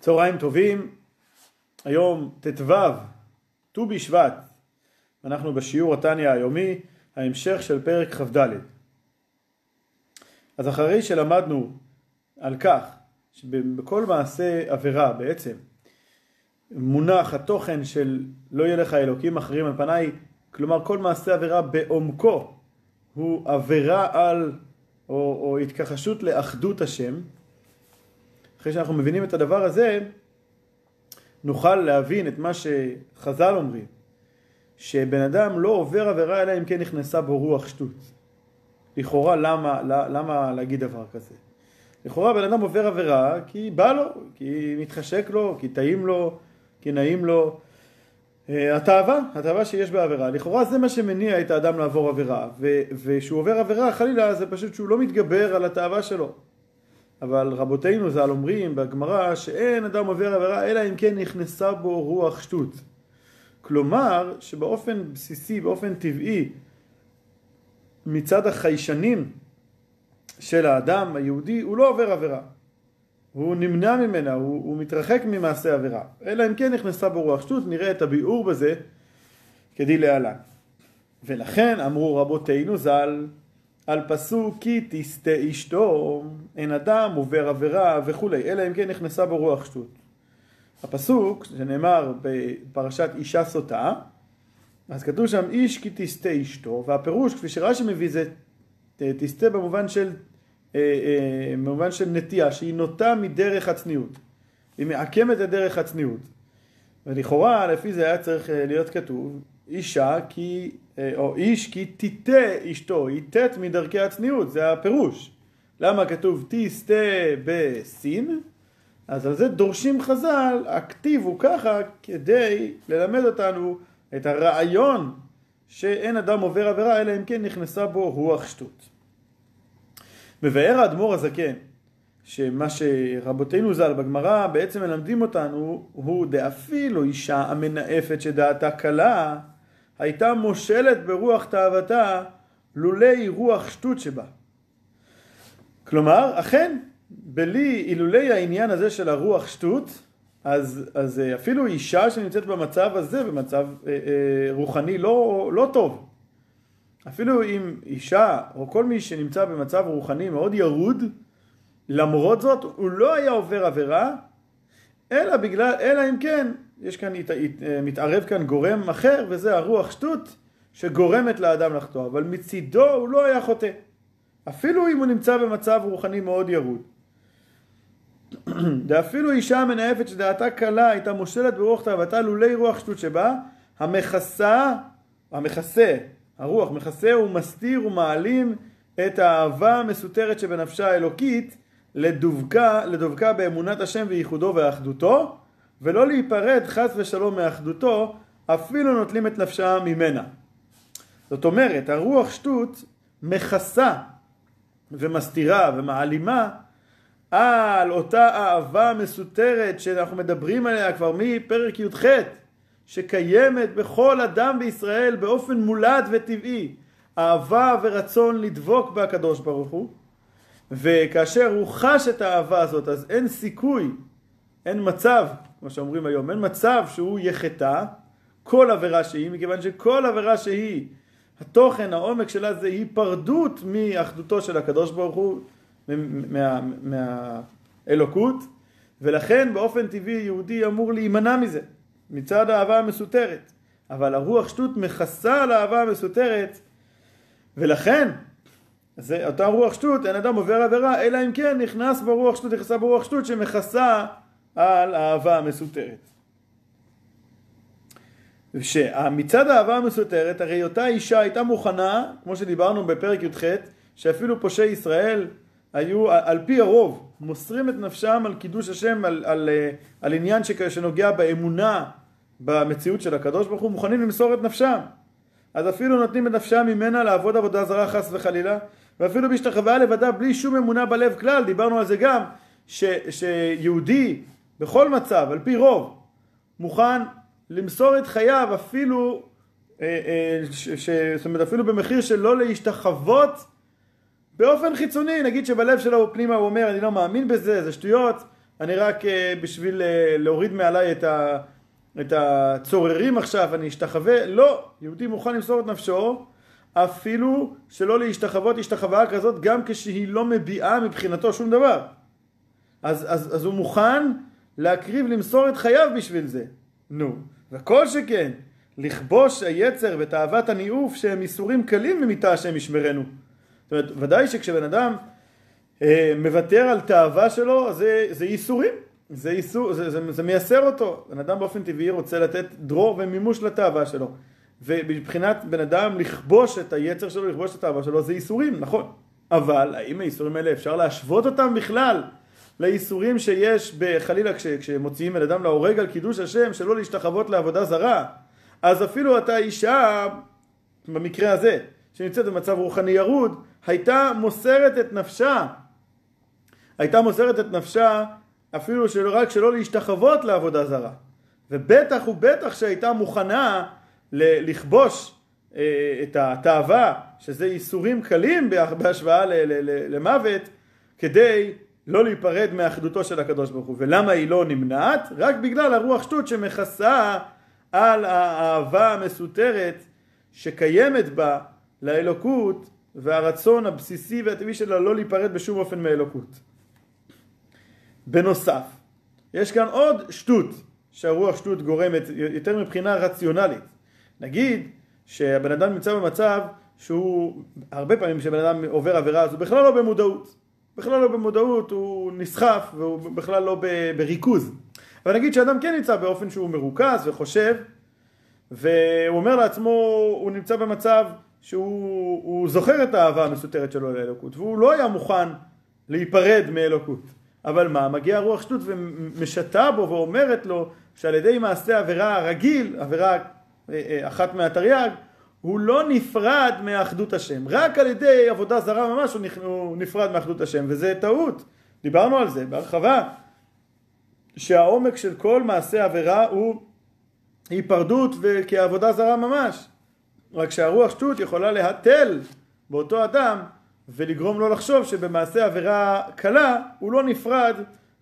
צהריים טובים, היום ט"ו, ט"ו בשבט, אנחנו בשיעור התניא היומי, ההמשך של פרק כ"ד. אז אחרי שלמדנו על כך שבכל מעשה עבירה בעצם מונח התוכן של לא יהיה לך אלוקים אחרים על פניי, כלומר כל מעשה עבירה בעומקו הוא עבירה על או, או התכחשות לאחדות השם, אחרי שאנחנו מבינים את הדבר הזה, נוכל להבין את מה שחז"ל אומרים, שבן אדם לא עובר עבירה אלא אם כן נכנסה בו רוח שטות. לכאורה למה, למה להגיד דבר כזה? לכאורה בן אדם עובר עבירה כי בא לו, כי מתחשק לו, כי טעים לו, כי נעים לו. אה, התאווה, התאווה שיש בעבירה, לכאורה זה מה שמניע את האדם לעבור עבירה, וכשהוא עובר עבירה חלילה זה פשוט שהוא לא מתגבר על התאווה שלו. אבל רבותינו ז"ל אומרים בגמרא שאין אדם עובר עבירה אלא אם כן נכנסה בו רוח שטות. כלומר שבאופן בסיסי, באופן טבעי, מצד החיישנים של האדם היהודי הוא לא עובר עבירה. הוא נמנע ממנה, הוא, הוא מתרחק ממעשה עבירה. אלא אם כן נכנסה בו רוח שטות, נראה את הביאור בזה כדי להלן. ולכן אמרו רבותינו ז"ל על פסוק כי תסטה אשתו, אין אדם עובר עבירה וכולי, אלא אם כן נכנסה בו רוח שטות. הפסוק שנאמר בפרשת אישה סוטה, אז כתוב שם איש כי תסטה אשתו, והפירוש כפי שרש"י מביא זה תסטה במובן של, אה, אה, במובן של נטייה, שהיא נוטה מדרך הצניעות. היא מעקמת את דרך הצניעות. ולכאורה לפי זה היה צריך אה, להיות כתוב אישה כי או איש כי תיטה אשתו, היא טט מדרכי הצניעות, זה הפירוש. למה כתוב תסטה בסין? אז על זה דורשים חז"ל, הכתיב הוא ככה כדי ללמד אותנו את הרעיון שאין אדם עובר עבירה אלא אם כן נכנסה בו רוח שטות. מבאר האדמו"ר הזקן שמה שרבותינו ז"ל בגמרא בעצם מלמדים אותנו הוא דאפילו אישה המנאפת שדעתה קלה הייתה מושלת ברוח תאוותה לולי רוח שטות שבה. כלומר, אכן, בלי, אילולי העניין הזה של הרוח שטות, אז, אז אפילו אישה שנמצאת במצב הזה, במצב אה, אה, רוחני לא, לא טוב, אפילו אם אישה או כל מי שנמצא במצב רוחני מאוד ירוד, למרות זאת הוא לא היה עובר עבירה, אלא בגלל, אלא אם כן יש כאן, אה, מתערב כאן גורם אחר, וזה הרוח שטות שגורמת לאדם לחטוא, אבל מצידו הוא לא היה חוטא, אפילו אם הוא נמצא במצב רוחני מאוד ירוד. ואפילו אישה מנאפת שדעתה קלה הייתה מושלת ברוח תאוותה לולי רוח שטות שבה, המכסה, המכסה, הרוח מכסה ומסתיר ומעלים את האהבה המסותרת שבנפשה האלוקית לדבקה, לדבקה באמונת השם וייחודו ואחדותו ולא להיפרד חס ושלום מאחדותו, אפילו נוטלים את נפשם ממנה. זאת אומרת, הרוח שטות מכסה ומסתירה ומעלימה על אותה אהבה מסותרת שאנחנו מדברים עליה כבר מפרק י"ח, שקיימת בכל אדם בישראל באופן מולד וטבעי, אהבה ורצון לדבוק בהקדוש ברוך הוא, וכאשר הוא חש את האהבה הזאת אז אין סיכוי, אין מצב כמו שאומרים היום, אין מצב שהוא יחטא כל עבירה שהיא, מכיוון שכל עבירה שהיא, התוכן, העומק שלה זה היפרדות מאחדותו של הקדוש ברוך הוא, מהאלוקות, מה, ולכן באופן טבעי יהודי אמור להימנע מזה, מצד האהבה המסותרת. אבל הרוח שטות מכסה על האהבה המסותרת, ולכן, זה, אותה רוח שטות, אין אדם עובר עבירה, אלא אם כן נכנס ברוח שטות, נכנסה ברוח שטות שמכסה על האהבה המסותרת. שמצד האהבה המסותרת, הרי אותה אישה הייתה מוכנה, כמו שדיברנו בפרק י"ח, שאפילו פושעי ישראל היו על פי הרוב מוסרים את נפשם על קידוש השם, על, על, על עניין שנוגע באמונה במציאות של הקדוש ברוך הוא, מוכנים למסור את נפשם. אז אפילו נותנים את נפשם ממנה לעבוד עבודה זרה חס וחלילה, ואפילו בהשתחוויה לבדה בלי שום אמונה בלב כלל, דיברנו על זה גם, ש, שיהודי בכל מצב, על פי רוב, מוכן למסור את חייו אפילו, אה, אה, ש, ש, זאת אומרת אפילו במחיר של לא להשתחוות באופן חיצוני, נגיד שבלב שלו פנימה הוא אומר אני לא מאמין בזה, זה שטויות, אני רק אה, בשביל להוריד מעליי את, ה, את הצוררים עכשיו, אני אשתחווה, לא, יהודי מוכן למסור את נפשו, אפילו שלא להשתחוות השתחווה כזאת, גם כשהיא לא מביעה מבחינתו שום דבר. אז, אז, אז הוא מוכן להקריב, למסור את חייו בשביל זה. נו, וכל שכן, לכבוש היצר ותאוות הניאוף שהם איסורים קלים ממיתה השם ישמרנו. זאת אומרת, ודאי שכשבן אדם אה, מוותר על תאווה שלו, זה, זה ייסורים. זה, איסור, זה, זה, זה מייסר אותו. בן אדם באופן טבעי רוצה לתת דרור ומימוש לתאווה שלו. ומבחינת בן אדם לכבוש את היצר שלו, לכבוש את התאווה שלו, זה ייסורים, נכון. אבל האם הייסורים האלה אפשר להשוות אותם בכלל לאיסורים שיש בחלילה כש, כשמוציאים בן אדם להורג על קידוש השם, שלא להשתחוות לעבודה זרה? אז אפילו אותה אישה, במקרה הזה, שנמצאת במצב רוחני ירוד, הייתה מוסרת את נפשה, הייתה מוסרת את נפשה אפילו שלא רק שלא להשתחוות לעבודה זרה. ובטח ובטח שהייתה מוכנה לכבוש אה, את התאווה, שזה איסורים קלים בהשוואה למוות, כדי לא להיפרד מאחדותו של הקדוש ברוך הוא. ולמה היא לא נמנעת? רק בגלל הרוח שטות שמכסה על האהבה המסותרת שקיימת בה לאלוקות והרצון הבסיסי והטבעי שלה לא להיפרד בשום אופן מאלוקות. בנוסף, יש כאן עוד שטות שהרוח שטות גורמת יותר מבחינה רציונלית. נגיד שהבן אדם נמצא במצב שהוא, הרבה פעמים כשבן אדם עובר עבירה אז הוא בכלל לא במודעות. בכלל לא במודעות, הוא נסחף והוא בכלל לא בריכוז. אבל נגיד שאדם כן נמצא באופן שהוא מרוכז וחושב, והוא אומר לעצמו, הוא נמצא במצב שהוא זוכר את האהבה המסותרת שלו לאלוקות, והוא לא היה מוכן להיפרד מאלוקות. אבל מה, מגיעה רוח שטות ומשתה בו ואומרת לו שעל ידי מעשה עבירה הרגיל, עבירה אחת מהתרי"ג, הוא לא נפרד מאחדות השם. רק על ידי עבודה זרה ממש הוא נפרד מאחדות השם, וזה טעות. דיברנו על זה בהרחבה, שהעומק של כל מעשה עבירה הוא היפרדות וכעבודה זרה ממש. רק שהרוח שטות יכולה להתל באותו אדם ולגרום לו לחשוב שבמעשה עבירה קלה הוא לא נפרד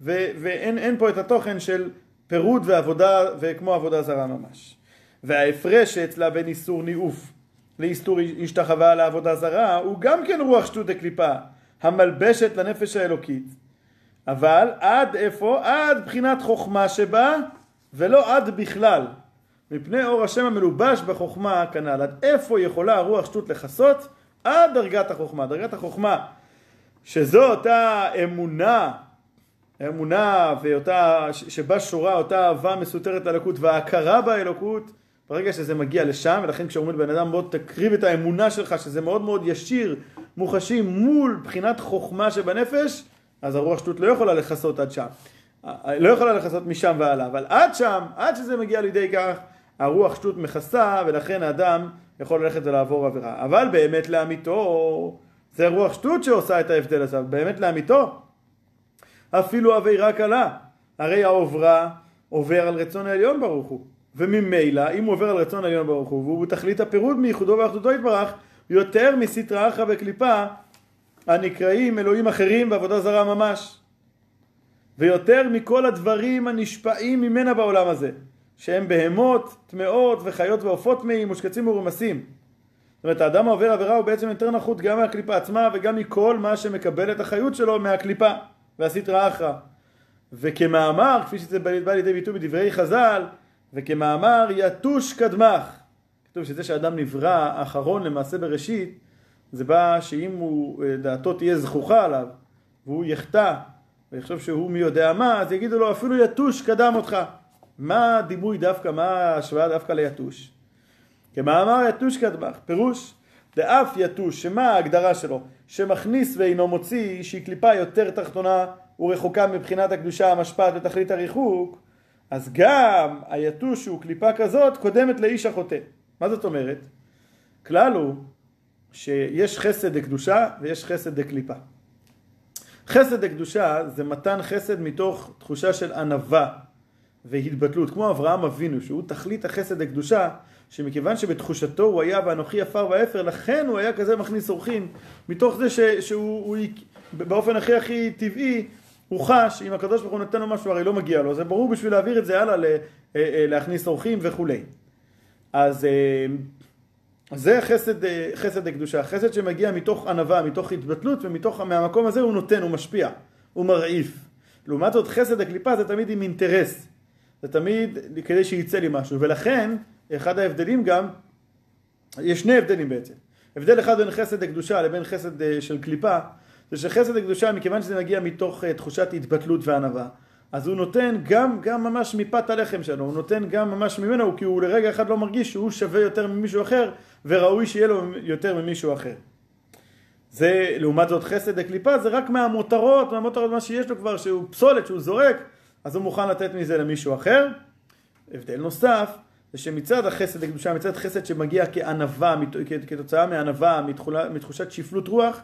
ואין פה את התוכן של פירוד ועבודה וכמו עבודה זרה ממש. וההפרש שאצלה בין איסור ניאוף לאיסור השתחווה לעבודה זרה הוא גם כן רוח שטות דקליפה המלבשת לנפש האלוקית אבל עד איפה? עד בחינת חוכמה שבה ולא עד בכלל מפני אור השם המלובש בחוכמה כנ"ל עד איפה יכולה הרוח שטות לכסות? עד דרגת החוכמה. דרגת החוכמה שזו אותה אמונה אמונה ואותה, שבה שורה אותה אהבה מסותרת לאלוקות וההכרה באלוקות ברגע שזה מגיע לשם, ולכן כשאומרים לבן אדם בוא תקריב את האמונה שלך, שזה מאוד מאוד ישיר, מוחשי מול בחינת חוכמה שבנפש, אז הרוח שטות לא יכולה לכסות עד שם. לא יכולה לכסות משם והלאה, אבל עד שם, עד שזה מגיע לידי כך, הרוח שטות מכסה, ולכן האדם יכול ללכת ולעבור עבירה. אבל באמת לאמיתו, זה רוח שטות שעושה את ההבדל הזה, באמת לאמיתו, אפילו עבירה קלה, הרי העוברה עובר על רצון העליון ברוך הוא. וממילא, אם הוא עובר על רצון העליון ברוך הוא, והוא בתכלית הפירוד מייחודו ואחדותו יתברך, יותר מסטרא אחרא וקליפה, הנקראים אלוהים אחרים ועבודה זרה ממש. ויותר מכל הדברים הנשפעים ממנה בעולם הזה, שהם בהמות, טמאות וחיות ועופות טמאים, מושקצים ורמסים. זאת אומרת, האדם העובר עבירה הוא בעצם יותר נחות גם מהקליפה עצמה וגם מכל מה שמקבל את החיות שלו מהקליפה והסטרא אחרא. וכמאמר, כפי שזה בא לידי ביטוי בדברי חז"ל, וכמאמר יתוש קדמך. כתוב שזה שאדם נברא אחרון למעשה בראשית, זה בא שאם הוא, אה, דעתו תהיה זכוכה עליו, והוא יחטא, ויחשוב שהוא מי יודע מה, אז יגידו לו אפילו יתוש קדם אותך. מה הדימוי דווקא, מה ההשוואה דווקא ליתוש? כמאמר יתוש קדמך, פירוש דאף יתוש, שמה ההגדרה שלו? שמכניס ואינו מוציא, שהיא קליפה יותר תחתונה ורחוקה מבחינת הקדושה המשפט ותכלית הריחוק, אז גם היתוש שהוא קליפה כזאת קודמת לאיש החוטא. מה זאת אומרת? כלל הוא שיש חסד דקדושה ויש חסד דקליפה. חסד דקדושה זה מתן חסד מתוך תחושה של ענווה והתבטלות, כמו אברהם אבינו, שהוא תכלית החסד דקדושה, שמכיוון שבתחושתו הוא היה ואנוכי עפר ואפר, לכן הוא היה כזה מכניס אורחים, מתוך זה ש, שהוא הוא, באופן הכי הכי טבעי הוא חש, אם הקדוש ברוך הוא נותן לו משהו הרי לא מגיע לו, זה ברור בשביל להעביר את זה הלאה להכניס אורחים וכולי. אז זה חסד, חסד הקדושה, חסד שמגיע מתוך ענווה, מתוך התבטלות ומתוך, מהמקום הזה הוא נותן, הוא משפיע, הוא מרעיף. לעומת זאת חסד הקליפה זה תמיד עם אינטרס, זה תמיד כדי שיצא לי משהו, ולכן אחד ההבדלים גם, יש שני הבדלים בעצם. הבדל אחד בין חסד הקדושה לבין חסד אה, של קליפה, זה שחסד הקדושה מכיוון שזה מגיע מתוך אה, תחושת התבטלות וענווה, אז הוא נותן גם, גם ממש מפת הלחם שלו, הוא נותן גם ממש ממנו, כי הוא לרגע אחד לא מרגיש שהוא שווה יותר ממישהו אחר, וראוי שיהיה לו יותר ממישהו אחר. זה, לעומת זאת חסד לקליפה, זה רק מהמותרות, מהמותרות מה שיש לו כבר, שהוא פסולת, שהוא זורק, אז הוא מוכן לתת מזה למישהו אחר. הבדל נוסף, זה שמצד החסד לקדושה, מצד חסד שמגיע כענווה, כתוצאה מענווה, מתחושת שפלות רוח,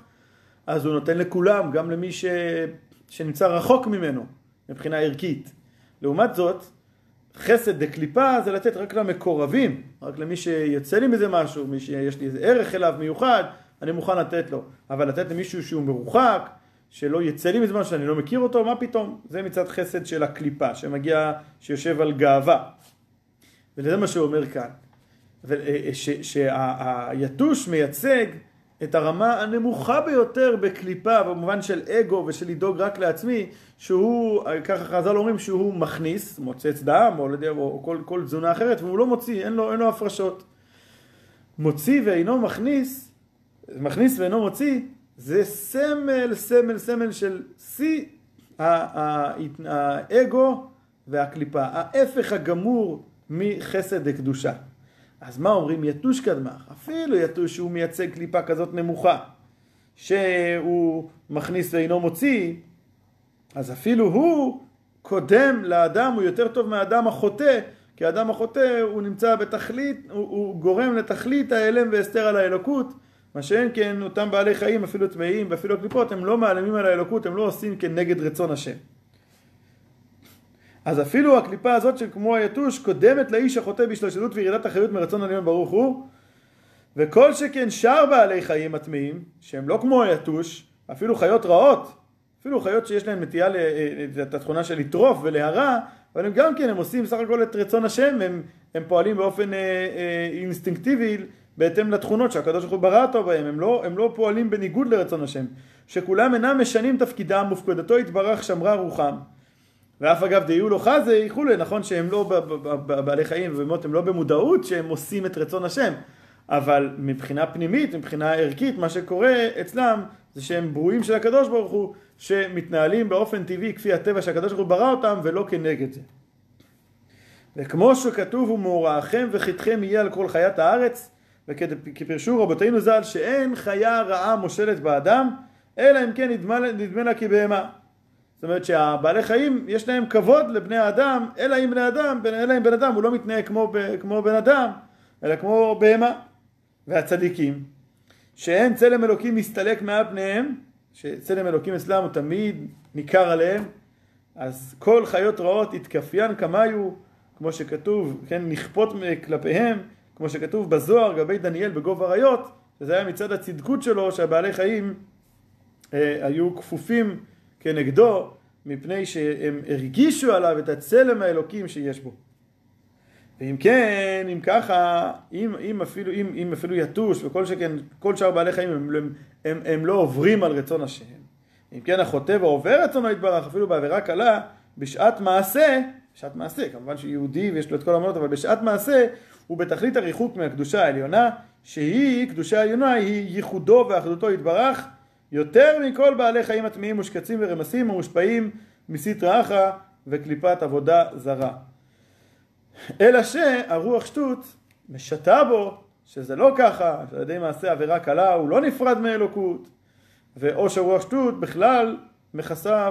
אז הוא נותן לכולם, גם למי ש... שנמצא רחוק ממנו. מבחינה ערכית. לעומת זאת, חסד דקליפה זה לתת רק למקורבים, רק למי שיוצא לי מזה משהו, מי שיש לי איזה ערך אליו מיוחד, אני מוכן לתת לו. אבל לתת למישהו שהוא מרוחק, שלא יצא לי משהו שאני לא מכיר אותו, מה פתאום? זה מצד חסד של הקליפה, שמגיע, שיושב על גאווה. וזה מה שהוא אומר כאן. אה, שהיתוש מייצג את הרמה הנמוכה ביותר בקליפה, במובן של אגו ושל לדאוג רק לעצמי, שהוא, ככה חז"ל אומרים שהוא מכניס, מוצץ דם או, או, או כל, כל תזונה אחרת, והוא לא מוציא, אין לו, אין לו הפרשות. מוציא ואינו מכניס, מכניס ואינו מוציא, זה סמל, סמל, סמל של שיא האגו והקליפה, ההפך הגמור מחסד לקדושה. אז מה אומרים יתוש קדמך? אפילו יתוש שהוא מייצג קליפה כזאת נמוכה, שהוא מכניס ואינו מוציא, אז אפילו הוא קודם לאדם, הוא יותר טוב מהאדם החוטא, כי האדם החוטא הוא נמצא בתכלית, הוא, הוא גורם לתכלית ההלם והסתר על האלוקות, מה שאין כן אותם בעלי חיים אפילו טמאים ואפילו הקליפות הם לא מעלמים על האלוקות, הם לא עושים כנגד רצון השם. אז אפילו הקליפה הזאת של כמו היתוש קודמת לאיש החוטא בהשתלשלות וירידת אחריות מרצון עליון ברוך הוא וכל שכן שאר בעלי חיים הטמאים שהם לא כמו היתוש אפילו חיות רעות אפילו חיות שיש להן נטייה אה, את התכונה של לטרוף ולהרע אבל הם גם כן הם עושים סך הכל את רצון השם הם, הם פועלים באופן אה, אה, אינסטינקטיבי בהתאם לתכונות שהקדוש ברוך הוא ברא אותו בהם. הם לא, הם לא פועלים בניגוד לרצון השם שכולם אינם משנים תפקידם מופקדתו יתברך שמרה רוחם ואף אגב דיהו לו חזה איכולי, נכון שהם לא בעלי חיים ובאמת הם לא במודעות שהם עושים את רצון השם, אבל מבחינה פנימית, מבחינה ערכית, מה שקורה אצלם זה שהם ברואים של הקדוש ברוך הוא, שמתנהלים באופן טבעי כפי הטבע שהקדוש ברוך הוא ברא אותם ולא כנגד זה. וכמו שכתוב ומאורעכם וחטאכם יהיה על כל חיית הארץ, וכפרשו רבותינו ז"ל שאין חיה רעה מושלת באדם, אלא אם כן נדמה לה כבהמה. זאת אומרת שהבעלי חיים יש להם כבוד לבני האדם, אלא אם בני אדם, אלא אם בן אדם הוא לא מתנהג כמו, כמו בן אדם, אלא כמו בהמה. והצדיקים, שאין צלם אלוקים מסתלק מעל פניהם, שצלם אלוקים אצלם הוא תמיד ניכר עליהם, אז כל חיות רעות יתכפיין כמיו, כמו שכתוב, כן, נכפות כלפיהם, כמו שכתוב בזוהר, גבי דניאל בגוב אריות, שזה היה מצד הצדקות שלו, שהבעלי חיים אה, היו כפופים כנגדו, מפני שהם הרגישו עליו את הצלם האלוקים שיש בו. ואם כן, אם ככה, אם, אם, אפילו, אם, אם אפילו יתוש וכל שכן, כל שאר בעלי חיים הם, הם, הם, הם לא עוברים על רצון השם, אם כן החוטא ועובר רצונו יתברך אפילו בעבירה קלה, בשעת מעשה, בשעת מעשה, כמובן שיהודי ויש לו את כל המונות, אבל בשעת מעשה הוא בתכלית הריחוק מהקדושה העליונה, שהיא, קדושה העליונה, היא ייחודו ואחדותו יתברך, יותר מכל בעלי חיים הטמאים מושקצים ורמסים ומושפעים מסטרא אחרא וקליפת עבודה זרה. אלא שהרוח שטות משתה בו שזה לא ככה, שעל ידי מעשה עבירה קלה הוא לא נפרד מאלוקות, ואו שהרוח שטות בכלל מכסה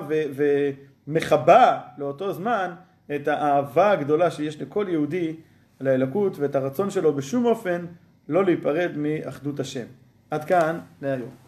ומכבה לאותו זמן את האהבה הגדולה שיש לכל יהודי לאלוקות ואת הרצון שלו בשום אופן לא להיפרד מאחדות השם. עד כאן להיום.